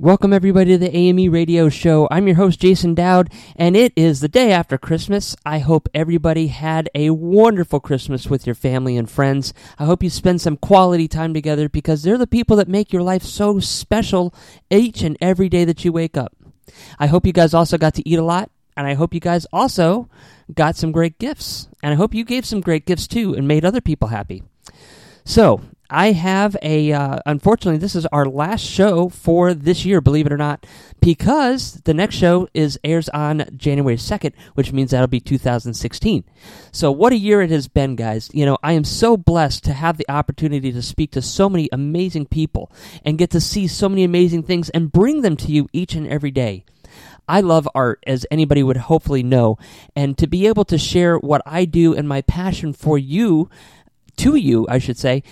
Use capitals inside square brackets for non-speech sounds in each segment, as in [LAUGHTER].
Welcome, everybody, to the AME Radio Show. I'm your host, Jason Dowd, and it is the day after Christmas. I hope everybody had a wonderful Christmas with your family and friends. I hope you spend some quality time together because they're the people that make your life so special each and every day that you wake up. I hope you guys also got to eat a lot, and I hope you guys also got some great gifts. And I hope you gave some great gifts too and made other people happy. So, I have a, uh, unfortunately, this is our last show for this year, believe it or not, because the next show is airs on January 2nd, which means that'll be 2016. So, what a year it has been, guys. You know, I am so blessed to have the opportunity to speak to so many amazing people and get to see so many amazing things and bring them to you each and every day. I love art, as anybody would hopefully know, and to be able to share what I do and my passion for you, to you, I should say,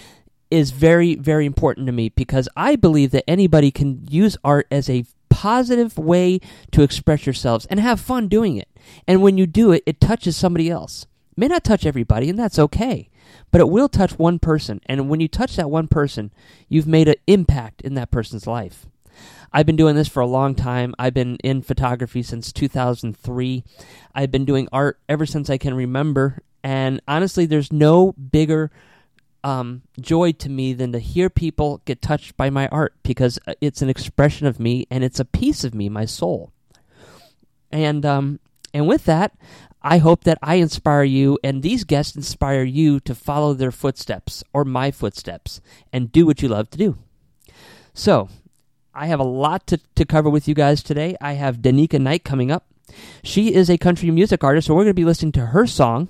is very, very important to me because I believe that anybody can use art as a positive way to express yourselves and have fun doing it. And when you do it, it touches somebody else. It may not touch everybody, and that's okay, but it will touch one person. And when you touch that one person, you've made an impact in that person's life. I've been doing this for a long time. I've been in photography since 2003. I've been doing art ever since I can remember. And honestly, there's no bigger um, joy to me than to hear people get touched by my art because uh, it's an expression of me and it's a piece of me, my soul. And um, and with that, I hope that I inspire you and these guests inspire you to follow their footsteps or my footsteps and do what you love to do. So, I have a lot to, to cover with you guys today. I have Donica Knight coming up. She is a country music artist, so we're going to be listening to her song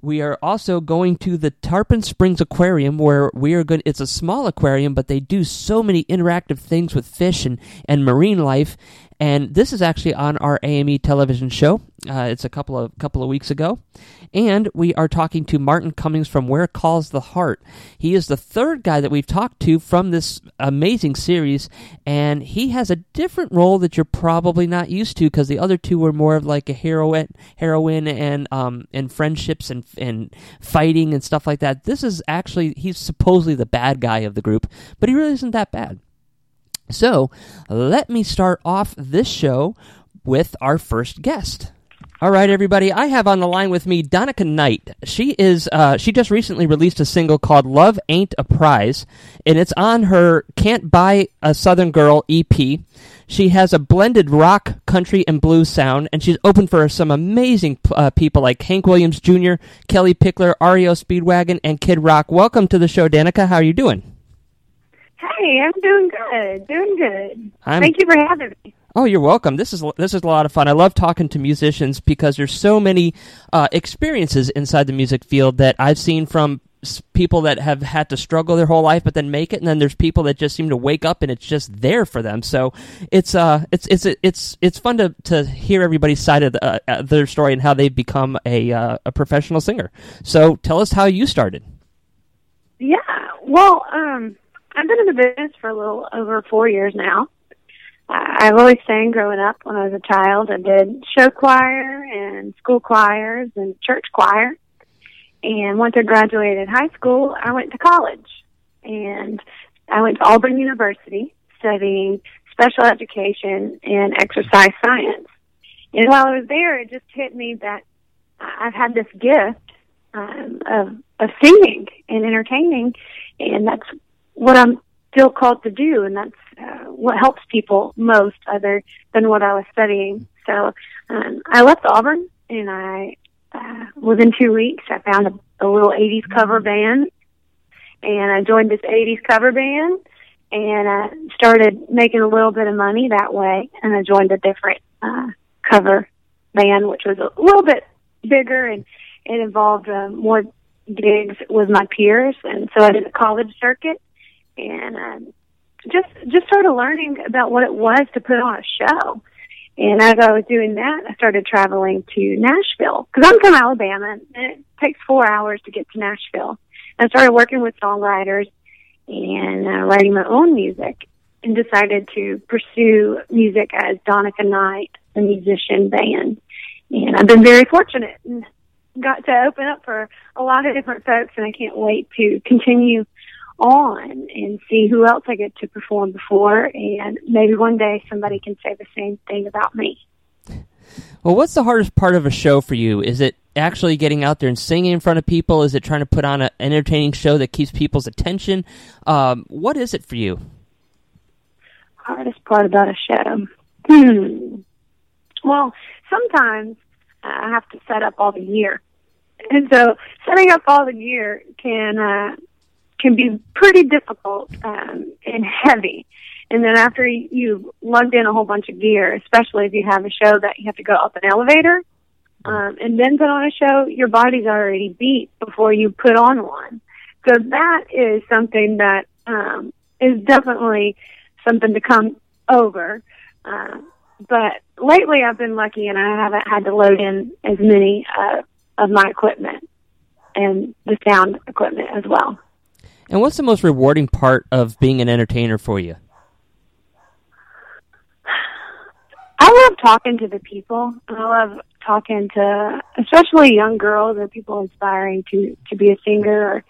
we are also going to the Tarpon Springs Aquarium, where we are going. It's a small aquarium, but they do so many interactive things with fish and, and marine life. And this is actually on our AME television show. Uh, it's a couple of couple of weeks ago, and we are talking to Martin Cummings from When Calls the Heart. He is the third guy that we've talked to from this amazing series, and he has a different role that you're probably not used to because the other two were more of like a heroine, heroine, and um and friendships and and fighting and stuff like that. This is actually he's supposedly the bad guy of the group, but he really isn't that bad. So let me start off this show with our first guest. All right, everybody. I have on the line with me Donica Knight. She is uh, she just recently released a single called "Love Ain't a Prize," and it's on her "Can't Buy a Southern Girl" EP. She has a blended rock, country, and blues sound, and she's open for some amazing uh, people like Hank Williams Jr., Kellie Pickler, REO Speedwagon, and Kid Rock. Welcome to the show, Donica. How are you doing? Hey, I'm doing good. Doing good. I'm, Thank you for having me. Oh, you're welcome. This is this is a lot of fun. I love talking to musicians because there's so many uh, experiences inside the music field that I've seen from people that have had to struggle their whole life but then make it and then there's people that just seem to wake up and it's just there for them so it's uh it's it's it's it's fun to to hear everybody's side of the, uh, uh their story and how they've become a uh, a professional singer so tell us how you started yeah well um I've been in the business for a little over four years now. I've always sang growing up when I was a child. I did show choir and school choirs and church choir. And once I graduated high school, I went to college. And I went to Auburn University studying special education and exercise science. And while I was there, it just hit me that I've had this gift um, of of singing and entertaining, and that's what I'm still called to do, and that's uh, what helps people most, other than what I was studying. So um, I left Auburn, and I uh, within two weeks I found a, a little '80s cover band, and I joined this '80s cover band, and I started making a little bit of money that way, and I joined a different uh, cover band, which was a little bit bigger and it involved uh, more gigs with my peers, and so I did the college circuit and um, just just started learning about what it was to put on a show. And as I was doing that, I started traveling to Nashville because I'm from Alabama, and it takes four hours to get to Nashville. I started working with songwriters and uh, writing my own music, and decided to pursue music as Donica Knight, the musician band. And I've been very fortunate and got to open up for a lot of different folks, and I can't wait to continue on and see who else I get to perform before, and maybe one day somebody can say the same thing about me. Well, what's the hardest part of a show for you? Is it actually getting out there and singing in front of people? Is it trying to put on an entertaining show that keeps people's attention? Um, what is it for you? Hardest part about a show? Hmm. Well, sometimes I have to set up all the gear, and so setting up all the gear can uh, can be pretty difficult um, and heavy. And then after you've lugged in a whole bunch of gear, especially if you have a show that you have to go up an elevator, um, and then put on a show, your body's already beat before you put on one. So that is something that um, is definitely something to come over. Uh, but lately, I've been lucky, and I haven't had to load in as many uh, of my equipment and the sound equipment as well. And what's the most rewarding part of being an entertainer for you? I love talking to the people. I love talking to especially young girls or people aspiring to to be a singer or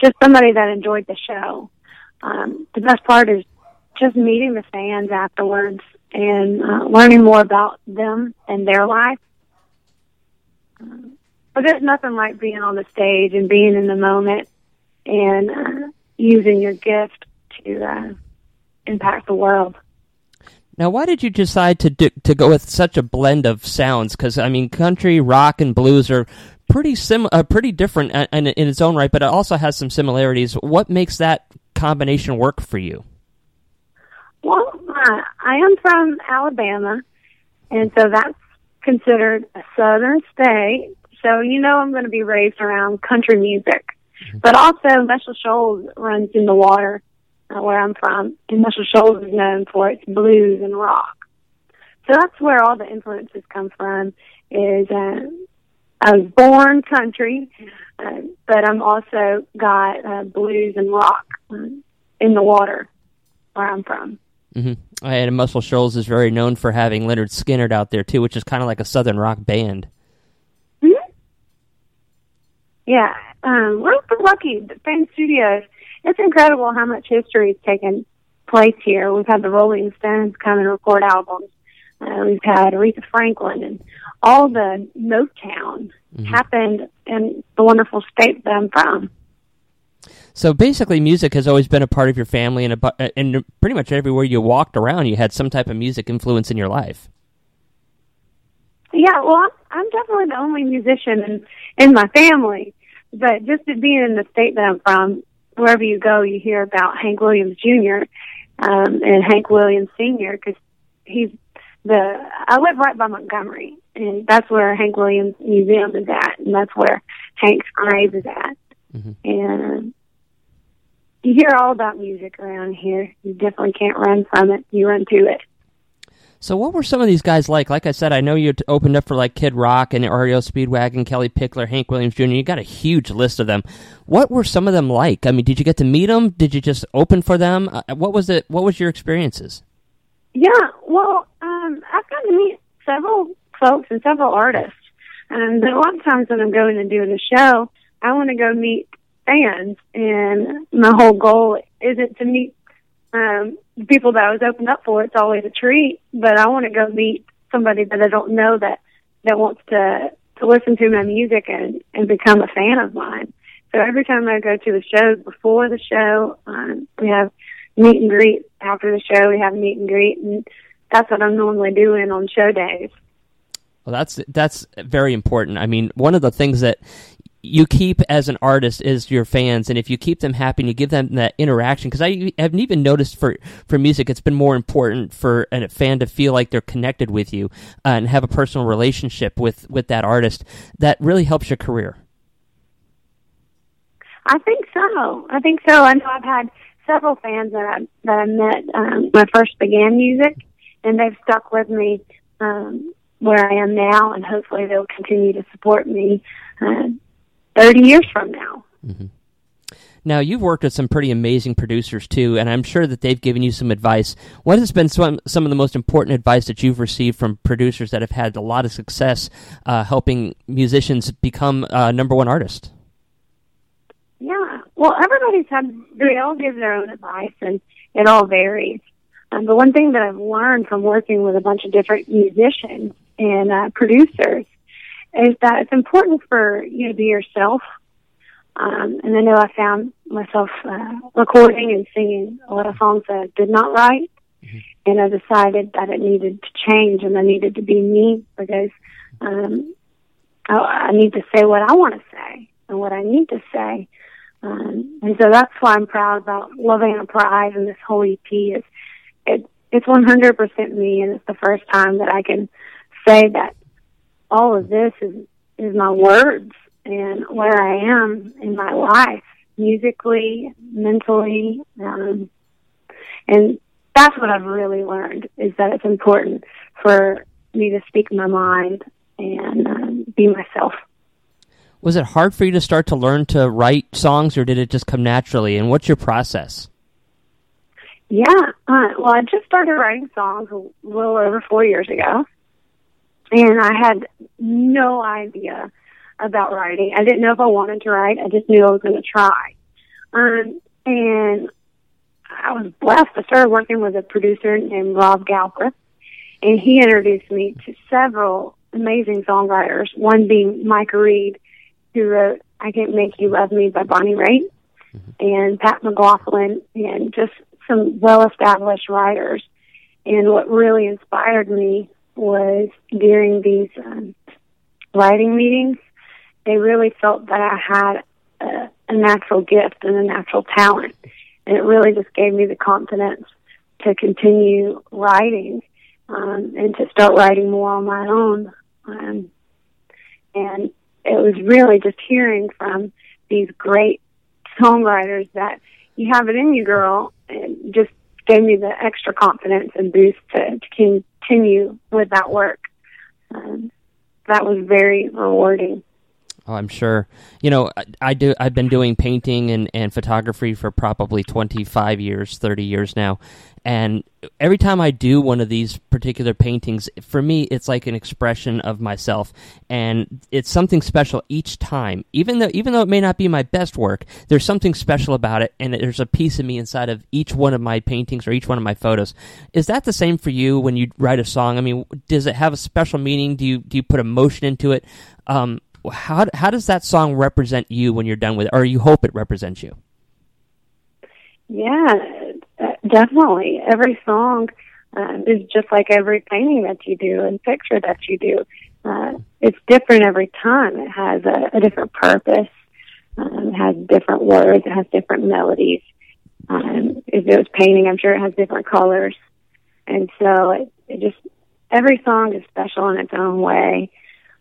just somebody that enjoyed the show. Um, the best part is just meeting the fans afterwards and uh, learning more about them and their life. Um, but there's nothing like being on the stage and being in the moment and uh, using your gift to uh, impact the world. Now, why did you decide to do, to go with such a blend of sounds? Because I mean, country, rock, and blues are pretty sim uh, pretty different in, in its own right, but it also has some similarities. What makes that combination work for you? Well, uh, I am from Alabama, and so that's considered a southern state. So you know I'm going to be raised around country music. But also Muscle Shoals runs in the water uh, where I'm from, and Muscle Shoals is known for its blues and rock. So that's where all the influences come from. Is uh, I was born country, uh, but I'm also got uh, blues and rock um, in the water where I'm from. Mm-hmm. And Muscle Shoals is very known for having Lynyrd Skynyrd out there too, which is kind of like a southern rock band. Mm-hmm. Yeah, um, we're lucky. The Fame Studios it's incredible how much history has taken place here. We've had the Rolling Stones come and record albums. Uh, we've had Aretha Franklin and all the Motown mm-hmm. happened in the wonderful state that I'm from. So basically, music has always been a part of your family, and, a, and pretty much everywhere you walked around, you had some type of music influence in your life. Yeah, well, I'm definitely the only musician in in my family, but just being in the state that I'm from, wherever you go, you hear about Hank Williams Jr. Um, and Hank Williams Sr. because he's the. I live right by Montgomery, and that's where Hank Williams Museum is at, and that's where Hank's grave is at. Mm-hmm. And you hear all about music around here. You definitely can't run from it. You run to it. So what were some of these guys like? Like I said, I know you opened up for like Kid Rock and REO Speedwagon, Kellie Pickler, Hank Williams Jr. You got a huge list of them. What were some of them like? I mean, did you get to meet them? Did you just open for them? Uh, what was it? What was your experiences? Yeah, well, um, I've gotten to meet several folks and several artists, and a lot of times when I'm going and doing a show, I want to go meet fans, and my whole goal isn't to meet um, people that I was opened up for, it's always a treat. But I want to go meet somebody that I don't know that that wants to to listen to my music and and become a fan of mine. So every time I go to the show, before the show, um, we have meet and greet. After the show, we have meet and greet, and that's what I'm normally doing on show days. Well, that's that's very important. I mean, one of the things that you keep as an artist is your fans, and if you keep them happy and you give them that interaction, because I haven't even noticed for for music, it's been more important for a fan to feel like they're connected with you uh, and have a personal relationship with with that artist. That really helps your career. I think so. I think so. I know I've had several fans that I that I met um, when I first began music, and they've stuck with me um, where I am now, and hopefully they'll continue to support me. Uh, 30 years from now. Mm-hmm. Now, you've worked with some pretty amazing producers too, and I'm sure that they've given you some advice. What has been some, some of the most important advice that you've received from producers that have had a lot of success uh, helping musicians become uh, number one artists? Yeah, well, everybody's had, they all give their own advice and it all varies. Um, but one thing that I've learned from working with a bunch of different musicians and uh, producers is that it's important for you to be yourself. Um, and I know I found myself uh, recording and singing a lot of songs that I did not write, mm-hmm. and I decided that it needed to change and I needed to be me because um, I, I need to say what I want to say and what I need to say. Um, and so that's why I'm proud about Love Ain't a Prize and this whole EP is it, it's 100% me and it's the first time that I can say that all of this is, is my words and where I am in my life, musically, mentally, um, and that's what I've really learned is that it's important for me to speak my mind and um, be myself. Was it hard for you to start to learn to write songs, or did it just come naturally? And what's your process? Yeah, uh, well, I just started writing songs a little over four years ago, and I had no idea about writing. I didn't know if I wanted to write. I just knew I was going to try. Um, and I was blessed. I started working with a producer named Rob Galbraith, and he introduced me to several amazing songwriters. One being Mike Reid, who wrote "I Can't Make You Love Me" by Bonnie Raitt, mm-hmm. and Pat McLaughlin, and just some well-established writers. And what really inspired me was during these um, writing meetings, they really felt that I had a, a natural gift and a natural talent. And it really just gave me the confidence to continue writing um, and to start writing more on my own. Um, and it was really just hearing from these great songwriters that you have it in you, girl, and just gave me the extra confidence and boost to, to continue with that work. Um, that was very rewarding. Oh, I'm sure. You know, I, I, do. I've been doing painting and, and photography for probably 25 years, 30 years now, and every time I do one of these particular paintings, for me, it's like an expression of myself, and it's something special each time. Even though, even though it may not be my best work, there's something special about it, and there's a piece of me inside of each one of my paintings or each one of my photos. Is that the same for you when you write a song? I mean, does it have a special meaning? Do you do you put emotion into it? Um, how how does that song represent you when you're done with it, or you hope it represents you? Yeah, definitely. Every song uh, is just like every painting that you do and picture that you do. Uh, it's different every time. It has a, a different purpose. Um, it has different words. It has different melodies. Um, if it was painting, I'm sure it has different colors. And so it, it just every song is special in its own way.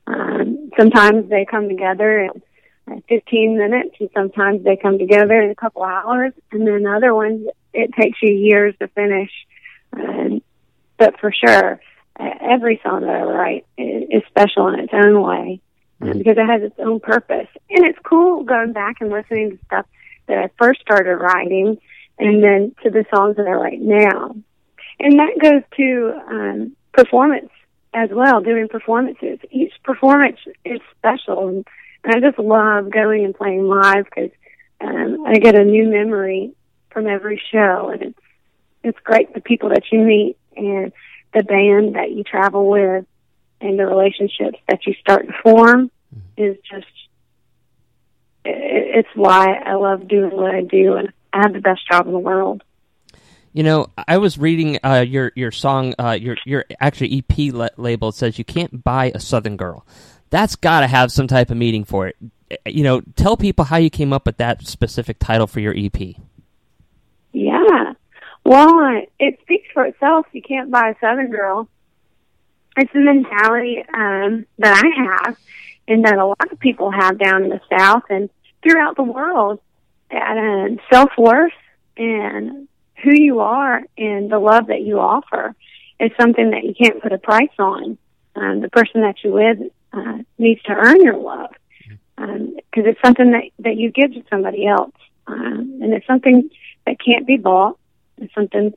Um, sometimes they come together and 15 minutes, and sometimes they come together in a couple hours, and then other ones it takes you years to finish. Um, but for sure, every song that I write is special in its own way um, because it has its own purpose, and it's cool going back and listening to stuff that I first started writing, and then to the songs that I write now, and that goes to um, performance as well, doing performances. Each performance is special. And and I just love going and playing live because um, I get a new memory from every show, and it's it's great the people that you meet and the band that you travel with and the relationships that you start to form mm-hmm. is just it's why I love doing what I do, and I have the best job in the world. You know, I was reading uh, your your song, uh, your your actually EP la- label. Says you can't buy a Southern girl that's got to have some type of meaning for it. You know, tell people how you came up with that specific title for your EP. Well, it speaks for itself. You can't buy a Southern girl. It's a mentality um, that I have and that a lot of people have down in the South and throughout the world. And uh, self worth and who you are and the love that you offer is something that you can't put a price on. Um, the person that you with uh, needs to earn your love because um, it's something that that you give to somebody else, um, and it's something that can't be bought. It's something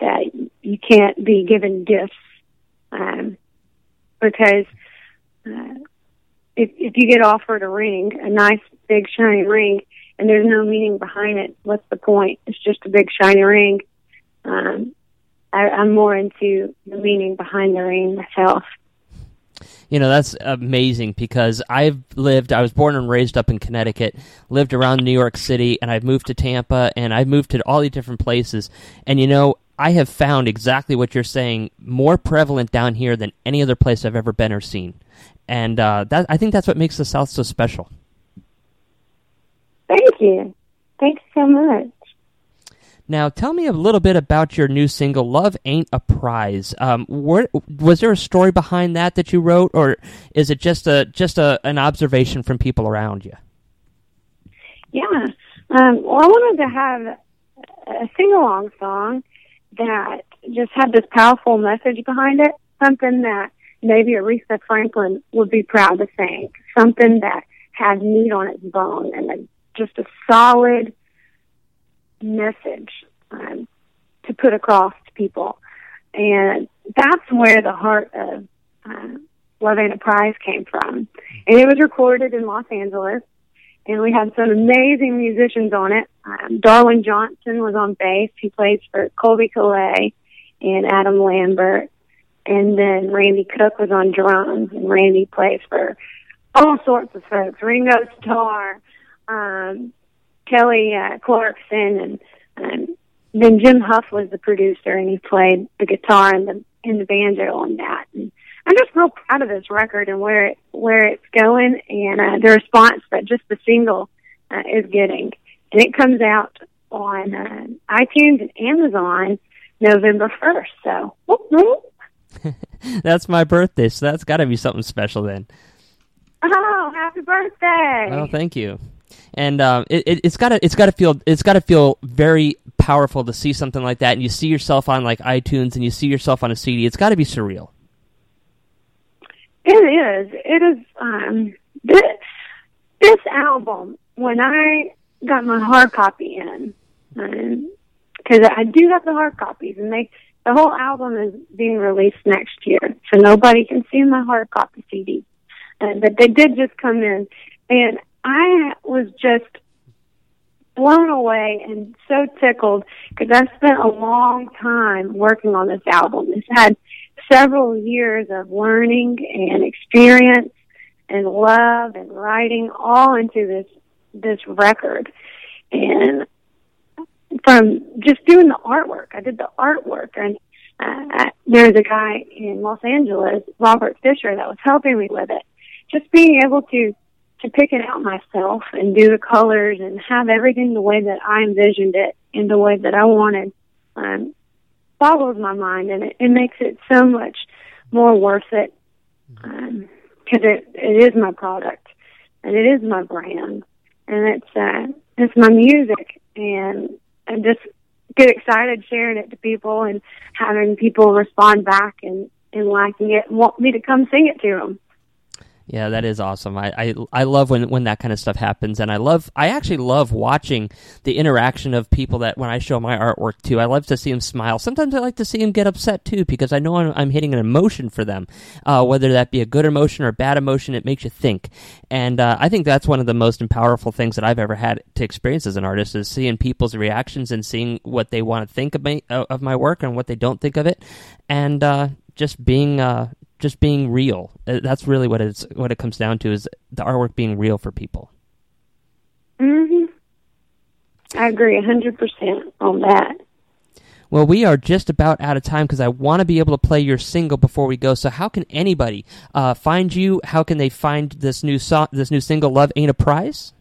that you can't be given gifts um, because uh, if if you get offered a ring, a nice big shiny ring, and there's no meaning behind it, what's the point? It's just a big shiny ring. Um, I, I'm more into the meaning behind the ring myself. You know, that's amazing because I've lived, I was born and raised up in Connecticut, lived around New York City, and I've moved to Tampa, and I've moved to all these different places. And, you know, I have found exactly what you're saying more prevalent down here than any other place I've ever been or seen. And uh, that I think that's what makes the South so special. Thank you. Thanks so much. Now, tell me a little bit about your new single, "Love Ain't a Prize." Um, where, was there a story behind that that you wrote, or is it just a just a, an observation from people around you? Yeah, um, well, I wanted to have a sing along song that just had this powerful message behind it, something that maybe Aretha Franklin would be proud to sing, something that had meat on its bone and a, just a solid message um, to put across to people. And that's where the heart of uh, Love a Prize came from. And it was recorded in Los Angeles. And we had some amazing musicians on it. Um, Darwin Johnson was on bass. He plays for Colbie Caillat and Adam Lambert. And then Randy Cooke was on drums. And Randy plays for all sorts of folks. Ringo Starr, um, Kelly uh, Clarkson, and um, then Jim Huff was the producer, and he played the guitar and the and the banjo on that. And I'm just real proud of this record and where it where it's going, and uh, the response that just the single uh, is getting. And it comes out on uh, iTunes and Amazon November first. So. Whoop, whoop. [LAUGHS] that's my birthday, so that's got to be something special then. Oh, happy birthday! Well, thank you and um, it, has got to it's got to feel it's got to feel very powerful to see something like that, and you see yourself on like iTunes, and you see yourself on a CD. It's got to be surreal. It is. It is. Um, this this album when I got my hard copy in, because um, I do have the hard copies, and they the whole album is being released next year, so nobody can see my hard copy CD. Uh, but they did just come in, and I was just blown away and so tickled because I spent a long time working on this album. It's had several years of learning and experience and love and writing all into this this record. And from just doing the artwork, I did the artwork and uh, there's a guy in Los Angeles, Robert Fisher, that was helping me with it. Just being able to to pick it out myself and do the colors and have everything the way that I envisioned it in the way that I wanted um, boggles my mind and it, it makes it so much more worth it because um, it it is my product and it is my brand and it's uh, it's my music and I just get excited sharing it to people and having people respond back and and liking it and want me to come sing it to them. Yeah, that is awesome. I, I I love when when that kind of stuff happens, and I love I actually love watching the interaction of people that when I show my artwork too. I love to see them smile. Sometimes I like to see them get upset too because I know I'm, I'm hitting an emotion for them, uh, whether that be a good emotion or a bad emotion. It makes you think, and uh, I think that's one of the most powerful things that I've ever had to experience as an artist is seeing people's reactions and seeing what they want to think of my of my work and what they don't think of it, and uh, just being uh, just being real. Uh, that's really what it's what it comes down to is the artwork being real for people. Mhm. I agree 100% on that. Well, we are just about out of time because I want to be able to play your single before we go. So, how can anybody uh, find you? How can they find this new song, this new single, "Love Ain't a Prize"?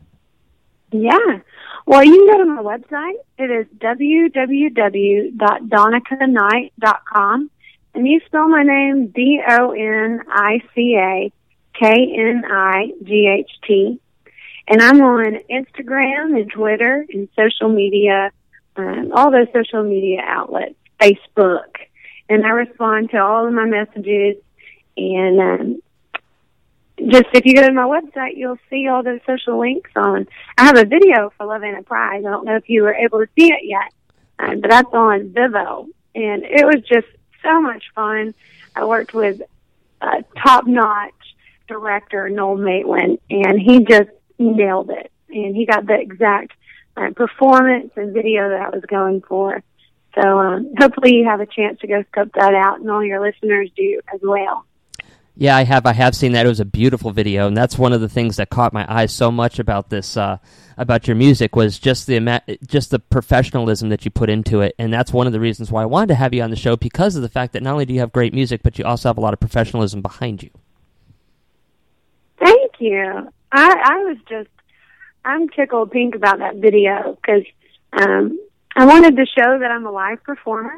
Yeah. Well, you can go to my website. It is www.donicaknight.com. And you spell my name D O N I C A K N I G H T. And I'm on Instagram and Twitter and social media, um, all those social media outlets, Facebook. And I respond to all of my messages. And um, just if you go to my website, you'll see all those social links on. I have a video for Love Ain't a Prize. I don't know if you were able to see it yet, um, but that's on Vevo. And it was just so much fun. I worked with a top notch director, Noel Maitland, and he just nailed it. and he got the exact uh, performance and video that I was going for. So um, hopefully you have a chance to go scope that out, and all your listeners do as well. Yeah, I have. I have seen that. It was a beautiful video, and that's one of the things that caught my eye so much about this, uh, about your music, was just the just the professionalism that you put into it, and that's one of the reasons why I wanted to have you on the show because of the fact that not only do you have great music, but you also have a lot of professionalism behind you. Thank you. I, I was just, I'm tickled pink about that video because um, I wanted to show that I'm a live performer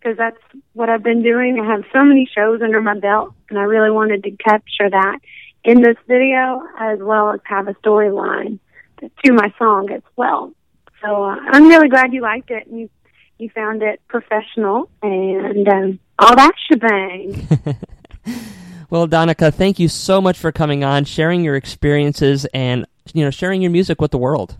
because that's what I've been doing. I have so many shows under my belt, and I really wanted to capture that in this video as well as have a storyline to my song as well. So uh, I'm really glad you liked it and you you found it professional and um, all that shebang. [LAUGHS] well, Donica, thank you so much for coming on, sharing your experiences, and you know sharing your music with the world.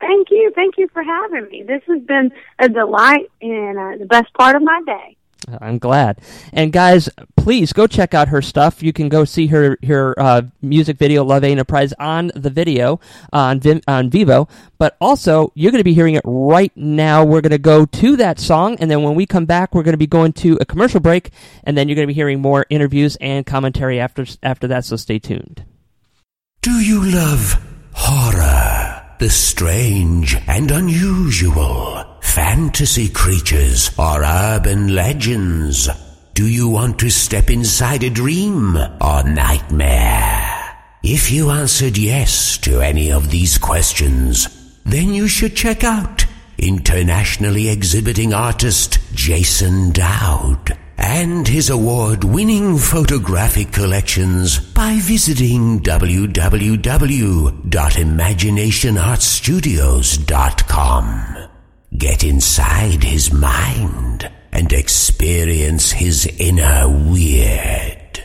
Thank you. Thank you for having me. This has been a delight and uh, the best part of my day. I'm glad. And guys, please go check out her stuff. You can go see her her uh, music video "Love Ain't a Prize" on the video on Vim, on Vevo. But also, you're going to be hearing it right now. We're going to go to that song, and then when we come back, we're going to be going to a commercial break, and then you're going to be hearing more interviews and commentary after after that. So stay tuned. Do you love horror? The strange and unusual, fantasy creatures or urban legends? Do you want to step inside a dream or nightmare? If you answered yes to any of these questions, then you should check out internationally exhibiting artist Jason Dowd and his award-winning photographic collections by visiting www.imaginationartstudios.com. Get inside his mind and experience his inner weird.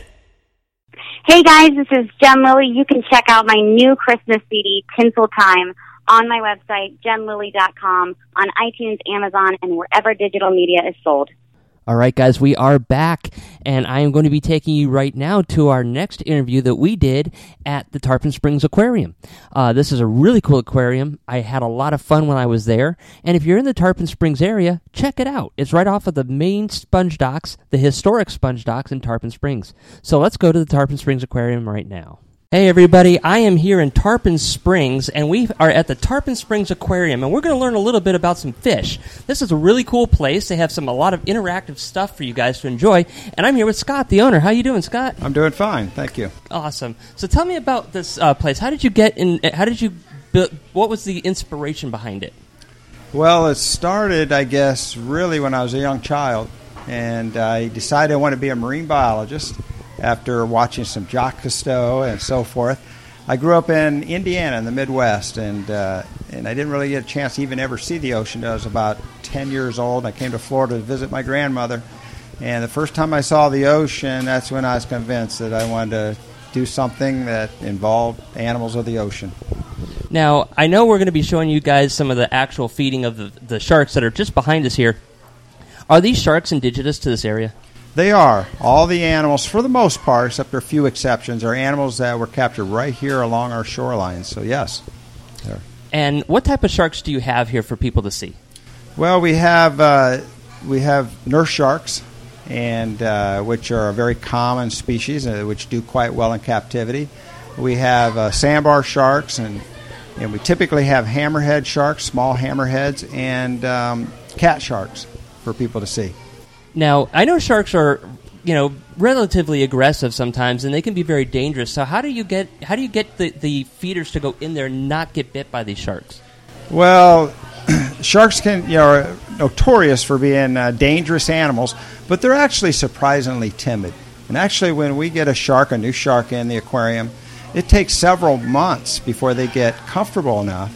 Hey guys, this is Jen Lilly. You can check out my new Christmas CD, Tinsel Time, on my website, jenlilly.com, on iTunes, Amazon, and wherever digital media is sold. All right, guys, we are back, and I am going to be taking you right now to our next interview that we did at the Tarpon Springs Aquarium. Uh, this is a really cool aquarium. I had a lot of fun when I was there, and if you're in the Tarpon Springs area, check it out. It's right off of the main sponge docks, the historic sponge docks in Tarpon Springs. So let's go to the Tarpon Springs Aquarium right now. Hey everybody, I am here in Tarpon Springs and we are at the Tarpon Springs Aquarium and we're going to learn a little bit about some fish. This is a really cool place. They have some a lot of interactive stuff for you guys to enjoy. And I'm here with Scott, the owner. How you doing, Scott? I'm doing fine, thank you. Awesome. So tell me about this uh, place. How did you get in how did you build what was the inspiration behind it? Well, it started I guess really when I was a young child and I decided I wanted to be a marine biologist after watching some Jacques Cousteau and so forth. I grew up in Indiana in the Midwest, and uh, and I didn't really get a chance to even ever see the ocean. I was about 10 years old. I came to Florida to visit my grandmother, and the first time I saw the ocean, that's when I was convinced that I wanted to do something that involved animals of the ocean. Now, I know we're going to be showing you guys some of the actual feeding of the, the sharks that are just behind us here. Are these sharks indigenous to this area? They are. All the animals, for the most part, except for a few exceptions, are animals that were captured right here along our shorelines. So, yes. There. And what type of sharks do you have here for people to see? Well, we have uh, we have nurse sharks, and uh, which are a very common species, uh, which do quite well in captivity. We have uh, sandbar sharks, and and we typically have hammerhead sharks, small hammerheads, and um, cat sharks for people to see. Now, I know sharks are, you know, relatively aggressive sometimes, and they can be very dangerous. So, how do you get how do you get the, the feeders to go in there and not get bit by these sharks? Well, [CLEARS THROAT] sharks can you know are notorious for being uh, dangerous animals, but they're actually surprisingly timid. And actually, when we get a shark, a new shark in the aquarium, it takes several months before they get comfortable enough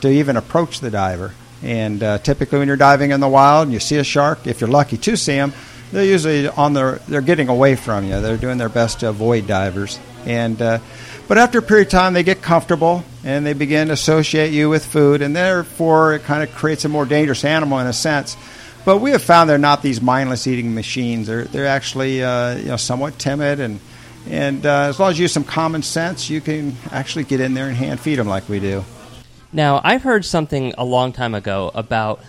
to even approach the diver. And uh, typically, when you're diving in the wild and you see a shark, if you're lucky to see them, they're usually on their they're getting away from you. They're doing their best to avoid divers. And uh, but after a period of time, they get comfortable and they begin to associate you with food, and therefore it kind of creates a more dangerous animal in a sense. But we have found they're not these mindless eating machines. They're they're actually uh, you know somewhat timid and And uh, as long as you use some common sense, you can actually get in there and hand feed them like we do. Now, I've heard something a long time ago about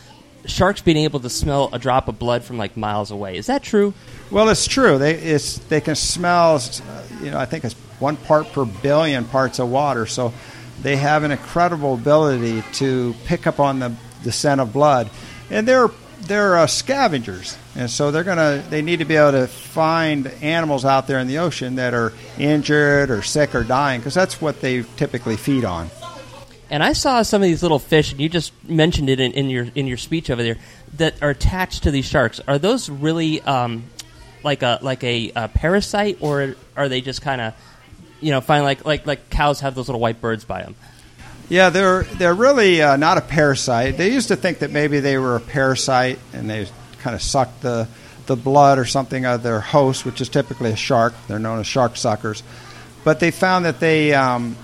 sharks being able to smell a drop of blood from like miles away. Is that true? Well, it's true. They it's they can smell. Uh, you know, I think it's one part per billion parts of water. So they have an incredible ability to pick up on the, the scent of blood, and they're they're uh, scavengers, and so they're gonna they need to be able to find animals out there in the ocean that are injured or sick or dying because that's what they typically feed on. And I saw some of these little fish, and you just mentioned it in, in your in your speech over there, that are attached to these sharks. Are those really um, like a like a, a parasite, or are they just kind of you know find like like like cows have those little white birds by them? Yeah, they're they're really uh, not a parasite. They used to think that maybe they were a parasite, and they kind of sucked the the blood or something of their host, which is typically a shark. They're known as shark suckers, but they found that they um,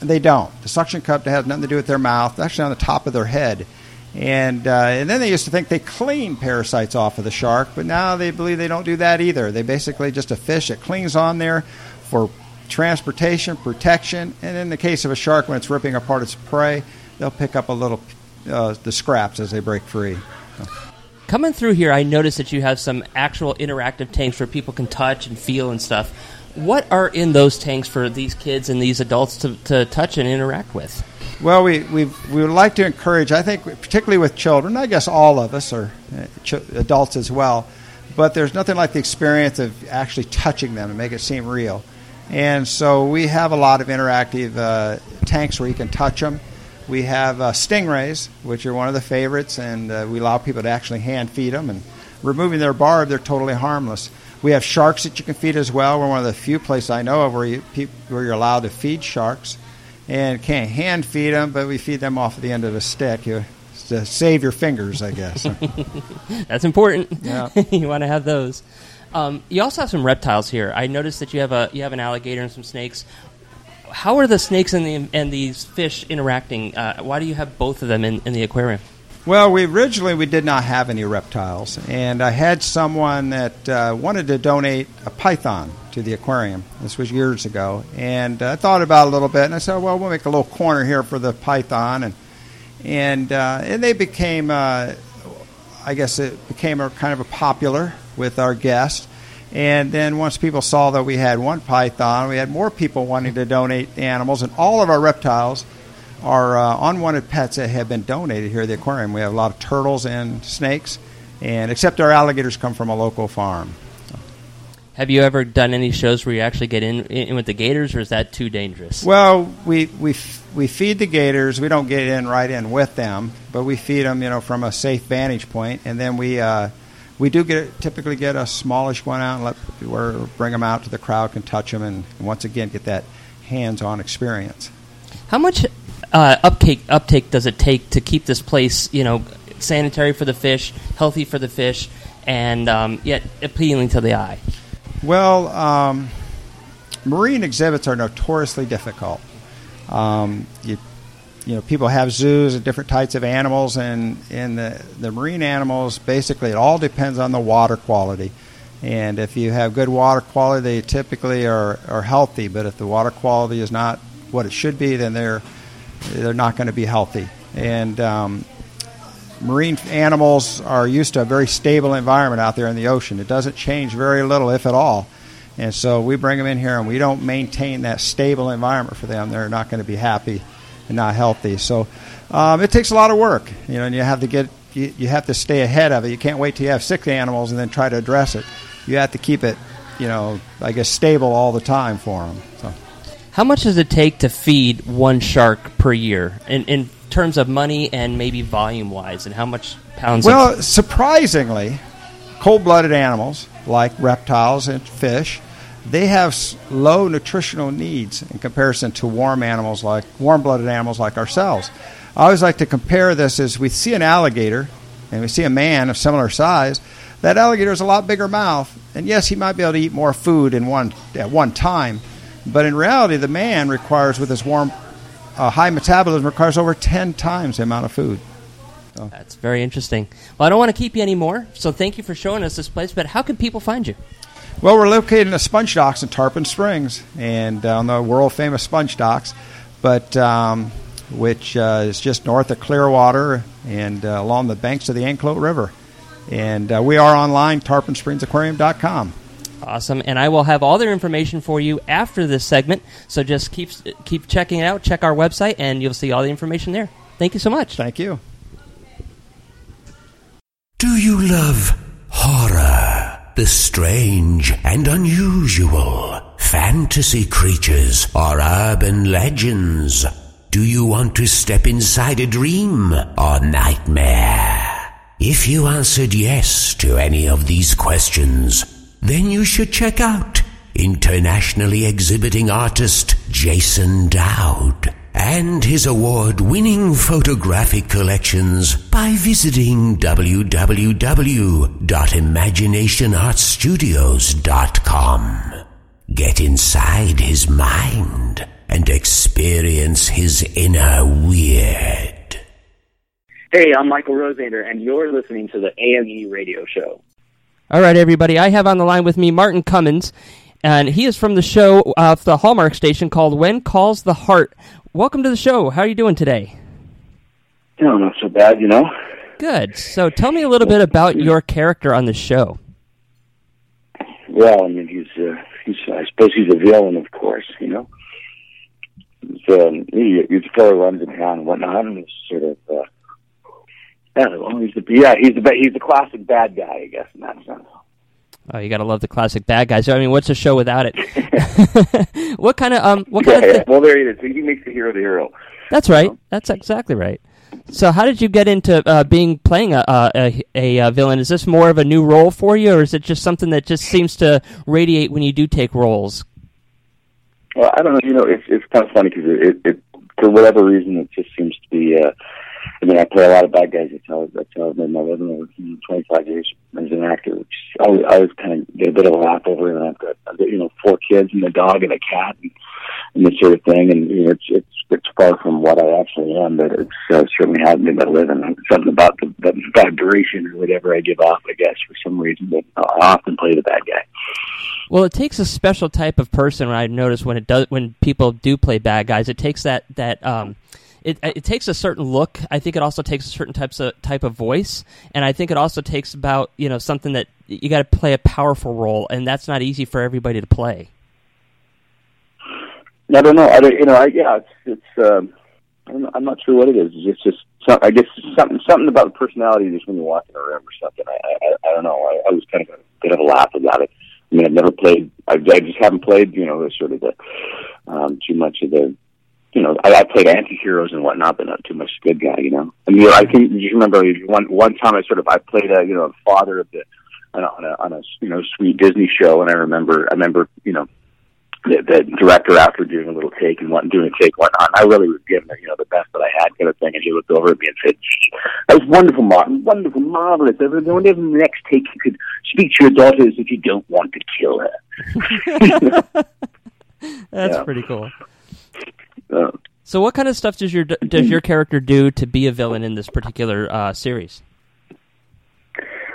they don't. The suction cup has nothing to do with their mouth. actually on the top of their head. And, uh, and then they used to think they clean parasites off of the shark, but now they believe they don't do that either. They basically just a fish that clings on there for transportation, protection, and in the case of a shark, when it's ripping apart its prey, they'll pick up a little uh, the scraps as they break free. Coming through here, I noticed that you have some actual interactive tanks where people can touch and feel and stuff what are in those tanks for these kids and these adults to, to touch and interact with? Well, we, we, we would like to encourage, I think, particularly with children, I guess all of us, or uh, ch- adults as well, but there's nothing like the experience of actually touching them and make it seem real. And so we have a lot of interactive uh, tanks where you can touch them. We have uh, stingrays, which are one of the favorites, and uh, we allow people to actually hand feed them. And removing their barb, they're totally harmless. We have sharks that you can feed as well. We're one of the few places I know of where, you, where you're allowed to feed sharks. And can't hand feed them, but we feed them off the end of a stick. You, to save your fingers, I guess. [LAUGHS] That's important. Yeah. [LAUGHS] you want to have those. Um, you also have some reptiles here. I noticed that you have a you have an alligator and some snakes. How are the snakes and the and these fish interacting? Uh, why do you have both of them in, in the aquarium? Well, we originally we did not have any reptiles, and I had someone that uh, wanted to donate a python to the aquarium. This was years ago, and I thought about it a little bit, and I said, "Well, we'll make a little corner here for the python," and and uh, and they became, uh, I guess, it became a kind of a popular with our guests. And then once people saw that we had one python, we had more people wanting to donate animals, and all of our reptiles are uh, unwanted pets that have been donated here at the aquarium. We have a lot of turtles and snakes, and except our alligators come from a local farm. Have you ever done any shows where you actually get in, in with the gators, or is that too dangerous? Well, we we we feed the gators. We don't get in right in with them, but we feed them, you know, from a safe vantage point, and then we. Uh, we do get typically get a smallish one out and let or bring them out to the crowd can touch them and once again get that hands-on experience. How much uh, uptake uptake does it take to keep this place, you know, sanitary for the fish, healthy for the fish, and um, yet appealing to the eye? Well, um, marine exhibits are notoriously difficult. Um, you, you know, people have zoos and different types of animals, and in the the marine animals, basically, it all depends on the water quality. And if you have good water quality, they typically are, are healthy. But if the water quality is not what it should be, then they're they're not going to be healthy. And um, marine animals are used to a very stable environment out there in the ocean. It doesn't change very little, if at all. And so we bring them in here and we don't maintain that stable environment for them. They're not going to be happy and not healthy. So um, it takes a lot of work, you know, and you have to get you, you have to stay ahead of it. You can't wait till you have sick animals and then try to address it. You have to keep it, you know, I guess stable all the time for them. So. How much does it take to feed one shark per year in, in terms of money and maybe volume wise? And how much pounds? Well, of- surprisingly, cold blooded animals like reptiles and fish. They have low nutritional needs in comparison to warm animals like warm-blooded animals like ourselves. I always like to compare this as we see an alligator and we see a man of similar size. That alligator has a lot bigger mouth, and yes, he might be able to eat more food in one at one time but in reality, the man requires, with his warm, uh, high metabolism, requires over 10 times the amount of food. So. That's very interesting. Well, I don't want to keep you anymore, so thank you for showing us this place, but how can people find you? Well, we're located in the Sponge Docks in Tarpon Springs, and uh, on the world famous Sponge Docks, but um, which uh, is just north of Clearwater and uh, along the banks of the Anclote River. And uh, we are online, tarponsprings.aquarium.com. Awesome, and I will have all their information for you after this segment. So just keep keep checking it out. Check our website, and you'll see all the information there. Thank you so much. Thank you. Do you love horror, the strange and unusual, fantasy creatures, or urban legends? Do you want to step inside a dream or nightmare? If you answered yes to any of these questions, then you should check out internationally exhibiting artist Jason Dowd and his award winning photographic collections by visiting www.imaginationartstudios.com. Get inside his mind and experience his inner weird. Hey, I'm Michael Rosander, and you're listening to the AME radio show. All right, everybody. I have on the line with me Martin Cummins, and he is from the show of the Hallmark station called When Calls the Heart. Welcome to the show. How are you doing today? No, not so bad, you know. Good. So tell me a little bit about your character on the show. Well, I mean, he's, uh, he's I suppose he's a villain, of course, you know. He's, um, he, he's a fellow runs in town and whatnot, and he's sort of, uh, yeah, well, he's the, yeah, he's the, he's the classic bad guy, I guess, in that sense. Oh, you got to love the classic bad guys. I mean, what's a show without it? [LAUGHS] what kind of um? What kind yeah, of? yeah. Well, there he is. He makes the hero the hero. That's right. That's exactly right. So, how did you get into uh, being playing a, a, a, a villain? Is this more of a new role for you, or is it just something that just seems to radiate when you do take roles? Well, I don't know. You know, it's it's kind of funny because it, it, for whatever reason, it just seems to be. Uh, I mean, I play a lot of bad guys. That's how that's how I've made my living over twenty five years as an actor. Which I always, I always kind of get a bit of a laugh over it. And I've got, you know four kids and a dog and a cat and, and this sort of thing. And you know, it's it's it's far from what I actually am, but it's uh, certainly has been my living. Something about the, the vibration or whatever I give off, I guess, for some reason. But I often play the bad guy. Well, it takes a special type of person. I notice when it does when people do play bad guys, it takes that that um, it it takes a certain look. I think it also takes a certain types of type of voice, and I think it also takes about you know something that you got to play a powerful role, and that's not easy for everybody to play. I don't know. I don't, you know, I, yeah, it's it's. Um, I'm, I'm not sure what it is. It's just some, I guess something something about the personality just when you walk in a room or something. I I, I don't know. I, I was kind of a bit of a laugh about it. I mean, I've never played. I, I just haven't played. You know, sort of the um, too much of the. You know, I, I played anti-heroes and whatnot, but not too much good guy. You know, I mean, I think you remember one one time I sort of I played a you know father of the on a, on a on a you know sweet Disney show, and I remember I remember you know the, the director after doing a little take and what doing a take and whatnot. I really was giving it, you know, the best that I had kind of thing. And he looked over at me and said, That was wonderful, Martin. Wonderful, marvelous. I wonder if the next take you could speak to your daughter as if you don't want to kill her. [LAUGHS] [LAUGHS] That's Yeah. pretty cool. Uh, So, what kind of stuff does your does your character do to be a villain in this particular uh, series?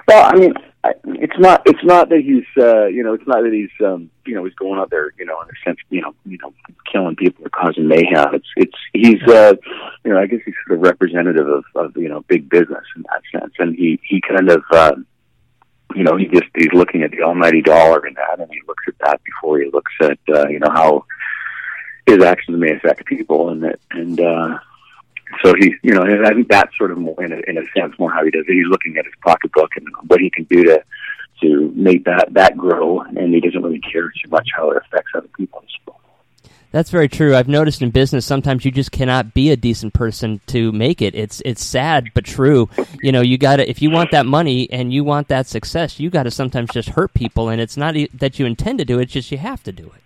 Well, I mean, it's not it's not that he's uh, you know it's not that he's um, you know he's going out there you know in a sense you know you know killing people or causing mayhem. It's it's he's uh, you know I guess he's sort of representative of, of you know big business in that sense, and he he kind of uh, you know he just he's looking at the almighty dollar in that, and he looks at that before he looks at uh, you know how his actions may affect people, and that and. uh so he, you know, I think that's sort of more in a, in a sense more how he does it. He's looking at his pocketbook and what he can do to to make that that grow, and he doesn't really care too much how it affects other people. That's very true. I've noticed in business sometimes you just cannot be a decent person to make it. It's it's sad but true. You know, you got to if you want that money and you want that success, you got to sometimes just hurt people and it's not that you intend to do it, it's just you have to do it.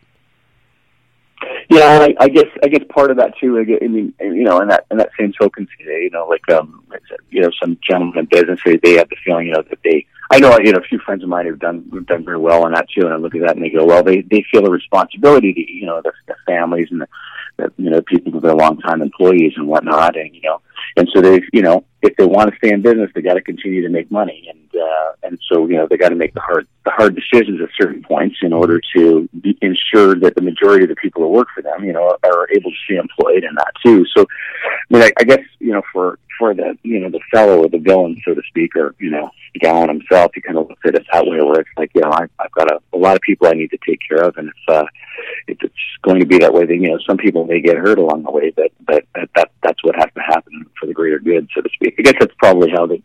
Yeah, I, I guess I guess part of that too. I, mean, you know, in that in that same token, today, you know, like um, you know, some gentlemen in business they, they have the feeling, you know, that they. I know, you know, a few friends of mine have done have done very well on that too, and I look at that and they go, well, they they feel a responsibility to you know their families and the, the you know people who are long time employees and whatnot, and you know, and so they, you know, if they want to stay in business, they got to continue to make money, and uh, and so you know they got to make the hard the hard decisions at certain points in order to be, ensure that the majority of the people who work for them, you know, are able to stay employed in that too. So, I mean, I, I guess you know for for the you know the fellow or the villain, so to speak, or you know Gowen himself, he kind of looks at it that way, where it's like, you know, I, I've got a, a lot of people I need to take care of, and if uh, if it's going to be that way, then you know some people may get hurt along the way, but but that, that that's what has to happen for the greater good, so to speak. I guess that's probably how the,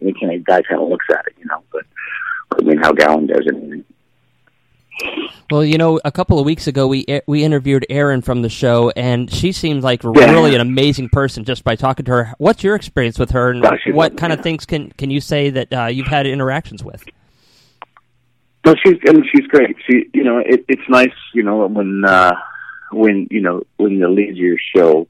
guy kind of looks at it, you know. But I mean, how Gowen does it. Well, you know, a couple of weeks ago we we interviewed Erin from the show, and she seemed like yeah. really an amazing person just by talking to her. What's your experience with her, and what kind of things can can you say that uh, you've had interactions with? No, she's I mean, she's great. She, you know, it, it's nice, you know, when uh, when you know when you lead your show,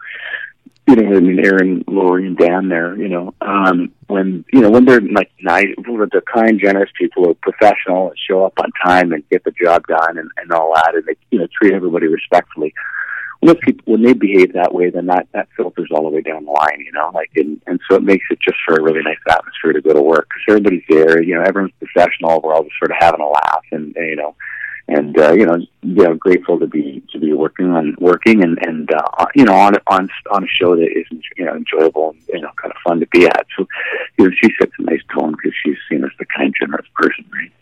you know, I mean, Erin, Lori, and Dan there, you know, um, when, you know, when they're like nice, they're kind, generous people who are professional and show up on time and get the job done and, and all that, and they, you know, treat everybody respectfully. When people, when they behave that way, then that, that filters all the way down the line, you know, like, and, and so it makes it just for a really nice atmosphere to go to work because everybody's there, you know, everyone's professional, we're all just sort of having a laugh and, and you know, and uh, you know, you know, grateful to be to be working on working and and uh, you know on on on a show that is you know enjoyable and you know kind of fun to be at. So you know, she sets a nice tone because she's seen as the kind, generous person, right?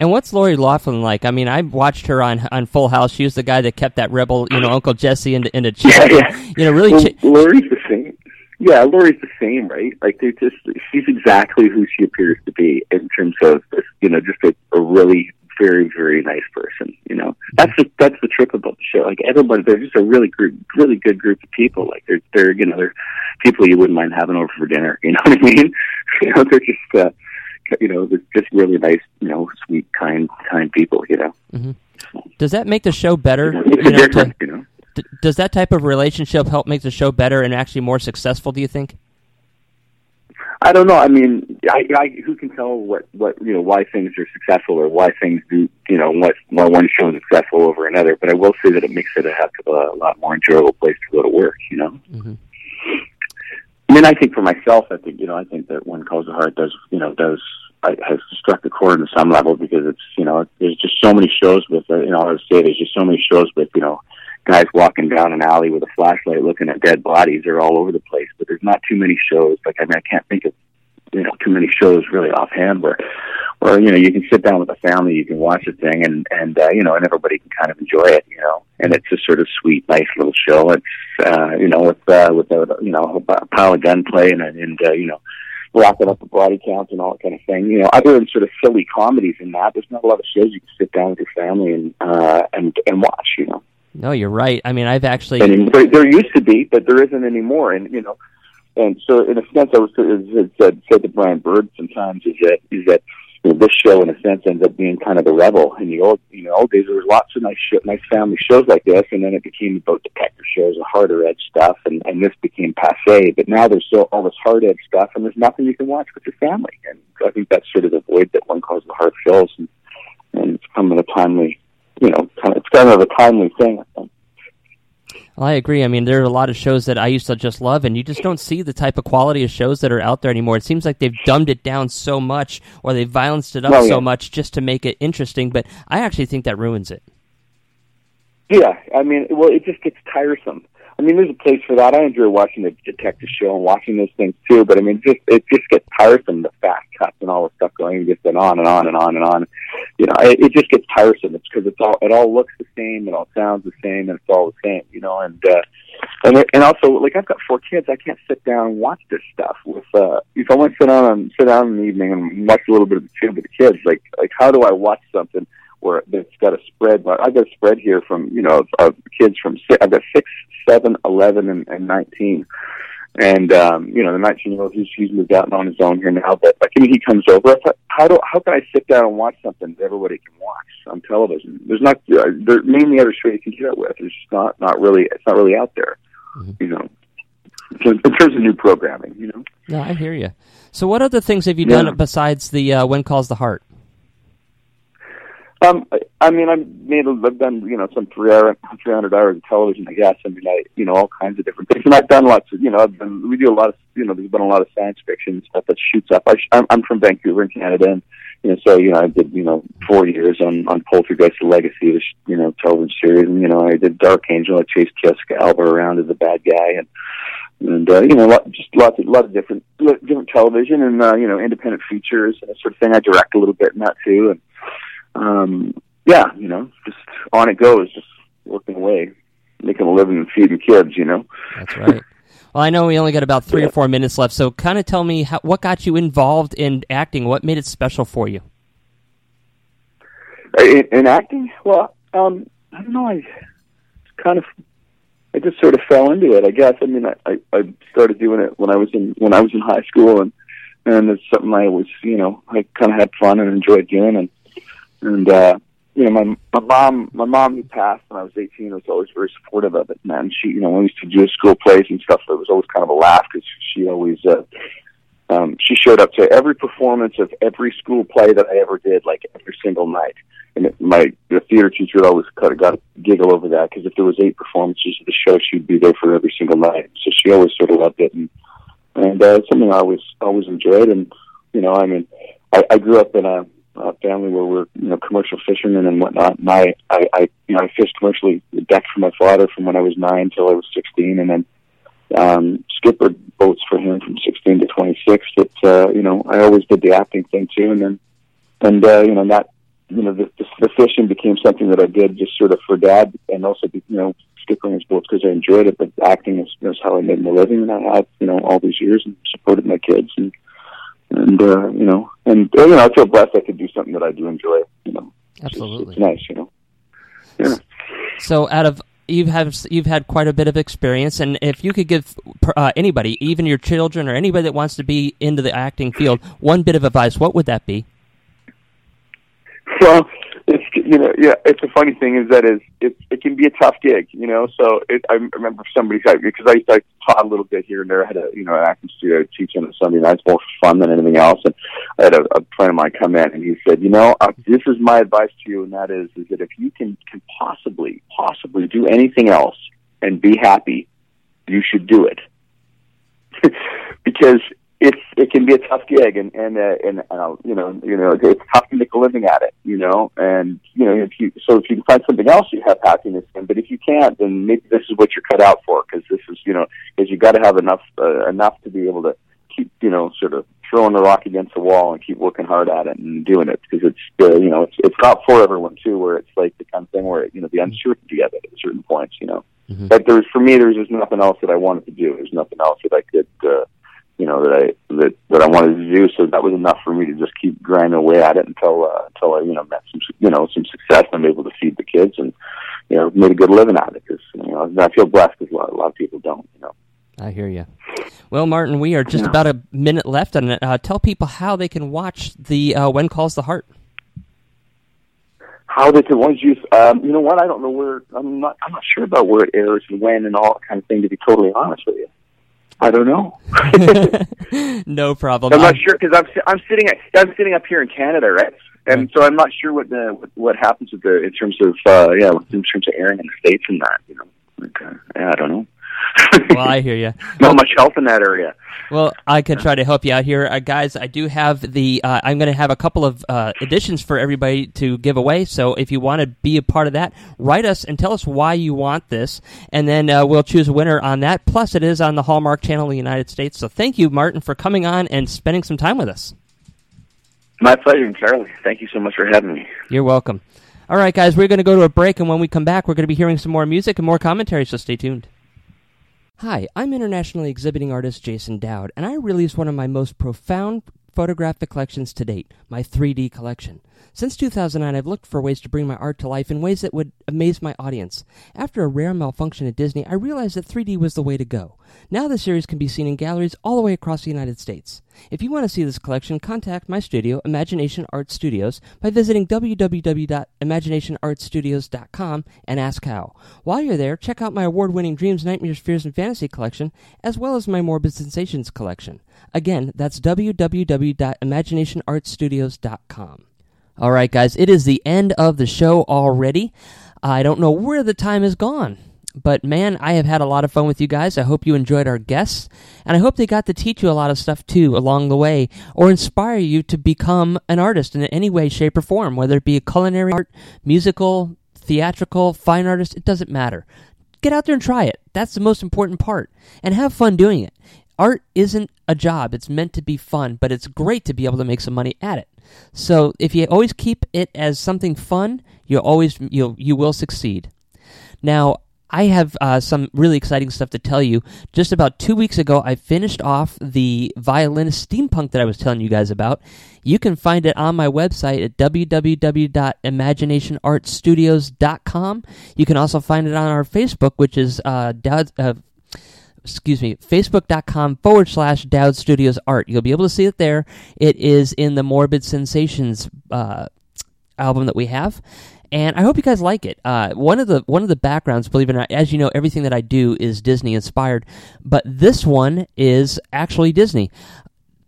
And what's Lori Loughlin like? I mean, I watched her on on Full House. She was the guy that kept that rebel, you know, Uncle Jesse into into [LAUGHS] check. Yeah, yeah. You know, really. Well, ch- Lori's the same. Yeah, Lori's the same, right? Like they're just she's exactly who she appears to be in terms of you know just a, a really very, very nice person. You know, that's the that's the trip about the show. Like everybody, they're just a really group, really good group of people. Like they're they're you know they're people you wouldn't mind having over for dinner. [LAUGHS] You know what I mean? [LAUGHS] You know, they're just uh, you know they're just really nice, you know, sweet, kind, kind people. You know. Mm-hmm. Does that make the show better? You know, you know, to, you know? D- does that type of relationship help make the show better and actually more successful? Do you think? I don't know. I mean, I, I who can tell what what you know why things are successful or why things do you know what why one show is successful over another. But I will say that it makes it a heck of a, a lot more enjoyable place to go to work. You know. Mm-hmm. I mean, I think for myself, I think you know, I think that When Calls the Heart does you know does I, has struck the chord on some level because it's you know there's just so many shows with uh, you know I would say there's just so many shows with you know guys walking down an alley with a flashlight looking at dead bodies are all over the place. But there's not too many shows. Like I mean, I can't think of you know too many shows really offhand where where you know you can sit down with a family, you can watch a thing, and and uh, you know, and everybody can kind of enjoy it. You know, and it's a sort of sweet, nice little show. It's uh, you know with uh, with a you know a pile of gunplay and and uh, you know wrapping up the body count and all that kind of thing. You know, other than sort of silly comedies in that, there's not a lot of shows you can sit down with your family and uh, and and watch. You know. No, you're right. I mean, I've actually there, there used to be, but there isn't anymore. And you know, and so in a sense, I was said said to Brian Bird sometimes is that is that you know, this show in a sense ends up being kind of the rebel. In the old you know old days, there was lots of nice sh- nice family shows like this, and then it became about detective shows and harder edge stuff, and and this became passe. But now there's still all this hard edge stuff, and there's nothing you can watch with your family. And I think that's sort of the void that When Calls the Heart fills, and, and it's come at a timely you know, kind of, it's kind of a timely thing. I think. Well, I agree. I mean, there are a lot of shows that I used to just love, and you just don't see the type of quality of shows that are out there anymore. It seems like they've dumbed it down so much, or they've violenced it up well, yeah. so much just to make it interesting. But I actually think that ruins it. Yeah, I mean, well, it just gets tiresome. I mean, there's a place for that. I enjoy watching the detective show and watching those things too. But I mean, just it just gets tiresome the fast cuts and all the stuff going just and on and on and on and on. You know, it, it just gets tiresome. It's because it's all it all looks the same, it all sounds the same, and it's all the same. You know, and uh, and and also like I've got four kids, I can't sit down and watch this stuff with. uh If I want to sit down and sit down in the evening and watch a little bit of the tube with the kids, like like how do I watch something? Where it's got a spread. But I've got a spread here from you know of kids from I've got six, seven, eleven, and, and nineteen. And um, you know, the nineteen-year-old he's he's moved out and on his own here now. But like, I mean, he comes over. I thought, how do how can I sit down and watch something that everybody can watch on television? There's not uh, there mainly other show you can get it with. There's just not not really it's not really out there. Mm-hmm. You know, so in terms of new programming. You know. No, I hear you. So, what other things have you yeah. done besides the uh, When Calls the Heart? Um, I, mean, I've made, I've done, you know, some 300, 300 hours of television, I guess. I mean, I, you know, all kinds of different things. And I've done lots of, you know, I've been, we do a lot of, you know, there's been a lot of science fiction stuff that shoots up. I, I'm, I'm from Vancouver in Canada, and, you know, so, you know, I did, you know, four years on, on Poltergeist Legacy, the, sh- you know, television series. And, you know, I did Dark Angel. I chased Jessica Alba around as a bad guy. And, and uh, you know, lot, just lots of lot of different different television and uh, you know independent features and that sort of thing. I direct a little bit in that too, and um, yeah, you know, just on it goes, just working away, making a living and feeding kids. You know, That's right. [LAUGHS] well, I know we only got about three or four minutes left, so kind of tell me how, what got you involved in acting. What made it special for you? in, in acting, well, um, I don't know. I kind of I just sort of fell into it. I guess. I mean, I, I I started doing it when I was in when I was in high school, and and it's something I was you know I kind of had fun and enjoyed doing, and and uh, you know my my mom my mom who passed when I was eighteen was always very supportive of it, and she you know when we used to do school plays and stuff, it was always kind of a laugh because she always. uh um, she showed up to every performance of every school play that I ever did, like every single night. And it, my the theater teacher always kind of got a giggle over that because if there was eight performances of the show, she'd be there for every single night. So she always sort of loved it, and and uh, it's something I always always enjoyed. And you know, I mean, I, I grew up in a, a family where we're you know commercial fishermen and whatnot. And I I, I you know I fished commercially deck for my father from when I was nine till I was sixteen, and then um, skippered boats for him from 16 to 26. That uh, you know, I always did the acting thing too, and then and uh, you know that you know the, the, the fishing became something that I did just sort of for dad, and also you know skippering his boats because I enjoyed it. But acting is, is how I made my living, and I have you know all these years and supported my kids and and uh, you know and uh, you know I feel blessed I could do something that I do enjoy. You know, Absolutely. it's nice. You know. Yeah. So, out of you've have you've had quite a bit of experience, and if you could give uh, anybody, even your children or anybody that wants to be into the acting field, one bit of advice, what would that be? Well, it's you know, yeah. It's a funny thing is that is it it can be a tough gig, you know. So it, I remember somebody because I used to taught a little bit here and there. I had a you know an acting studio teaching on Sunday nights, more fun than anything else. And I had a, a friend of mine come in and he said, you know, uh, this is my advice to you, and that is is that if you can can possibly possibly do anything else and be happy, you should do it [LAUGHS] because it's it can be a tough gig and and uh, and uh, you know you know it's tough to make a living at it you know? And you know if you so if you can find something else you have happiness in but if you can't then maybe this is what you're cut out for because this is you know because you got to have enough uh, enough to be able to keep you know sort of throwing the rock against the wall and keep working hard at it and doing it because it's uh, you know it's it's not for everyone too where it's like the kind of thing where you know the uncertainty of it at certain points you know? Mhm. but there's for me there's just nothing else that I wanted to do. There's nothing else that I could uh, you know that I that that I wanted to do. So that was enough for me to just keep grinding away at it until uh, until I you know met some you know some success. and I'm able to feed the kids and you know made a good living at it. Because you know I feel blessed because a lot, a lot of people don't. You know. I hear you. Well, Martin, we are just Yeah. about a minute left on it. Uh, tell people how they can watch the uh, When Calls the Heart. How they can ones use um, you know what I don't know where I'm not I'm not sure about where it airs and when and all that kind of thing. To be totally honest with you, I don't know. [LAUGHS] no problem. I'm not sure because I'm I'm sitting I'm sitting up here in Canada, right? And so I'm not sure what the what, what happens with the in terms of uh yeah in terms of airing in the states and that you know like, uh, yeah I don't know. [LAUGHS] Well, I hear you. Not much help in that area. Well, I can try to help you out here, uh, guys. I do have the. Uh, I'm going to have a couple of uh, editions for everybody to give away. So if you want to be a part of that, write us and tell us why you want this, and then uh, we'll choose a winner on that. Plus, it is on the Hallmark Channel in the United States. So thank you, Martin, for coming on and spending some time with us. My pleasure entirely. Thank you so much for having me. You're welcome. All right, guys, we're going to go to a break, and when we come back, we're going to be hearing some more music and more commentary. So stay tuned. Hi, I'm internationally exhibiting artist Jason Dowd, and I released one of my most profound photographic collections to date, my 3D collection. Since 2009, I've looked for ways to bring my art to life in ways that would amaze my audience. After a rare malfunction at Disney, I realized that 3D was the way to go. Now the series can be seen in galleries all the way across the United States. If you want to see this collection, contact my studio, Imagination Art Studios, by visiting www.imaginationartstudios.com and ask how. While you're there, check out my award winning Dreams, Nightmares, Fears, and Fantasy collection, as well as my Morbid Sensations collection. Again, that's www.imaginationartstudios.com. All right, guys, it is the end of the show already. I don't know where the time has gone. But man, I have had a lot of fun with you guys. I hope you enjoyed our guests, and I hope they got to teach you a lot of stuff too along the way, or inspire you to become an artist in any way, shape, or form, whether it be a culinary art, musical, theatrical, fine artist, it doesn't matter. Get out there and try it. That's the most important part. And have fun doing it. Art isn't a job, it's meant to be fun, but it's great to be able to make some money at it. So if you always keep it as something fun, you'll always you'll you will succeed. Now, I have uh, some really exciting stuff to tell you. Just about two weeks ago, I finished off the violinist steampunk that I was telling you guys about. You can find it on my website at www.imaginationartstudios.com. You can also find it on our Facebook, which is uh, uh, excuse me, facebook.com forward slash Dowd Studios Art. You'll be able to see it there. It is in the Morbid Sensations uh, album that we have and I hope you guys like it. Uh, one of the one of the backgrounds, believe it or not, as you know, everything that I do is Disney inspired, but this one is actually Disney.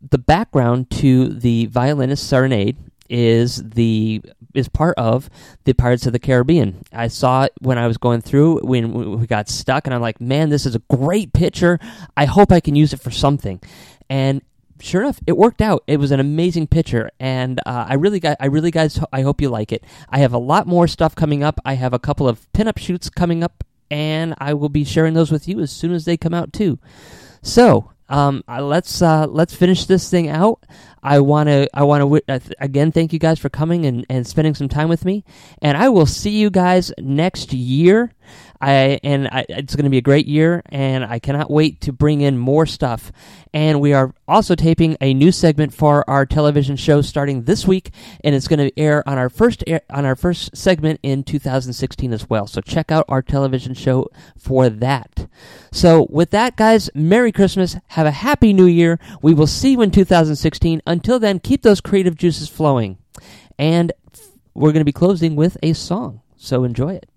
The background to the violinist serenade is the is part of the Pirates of the Caribbean. I saw it when I was going through when we got stuck, and I'm like, man, this is a great picture. I hope I can use it for something. And sure enough, it worked out. It was an amazing picture, and uh, I really got, I really guys, I hope you like it. I have a lot more stuff coming up. I have a couple of pinup shoots coming up, and I will be sharing those with you as soon as they come out too. So um, uh, let's uh, let's finish this thing out. I want to I want to uh, again thank you guys for coming and, and spending some time with me, and I will see you guys next year. I and I, it's going to be a great year, and I cannot wait to bring in more stuff. And we are also taping a new segment for our television show starting this week, and it's going to air on our first air, on our first segment in 2016 as well. So check out our television show for that. So with that, guys, Merry Christmas. Have a happy New Year. We will see you in 2016. Until then, keep those creative juices flowing, and we're going to be closing with a song. So enjoy it.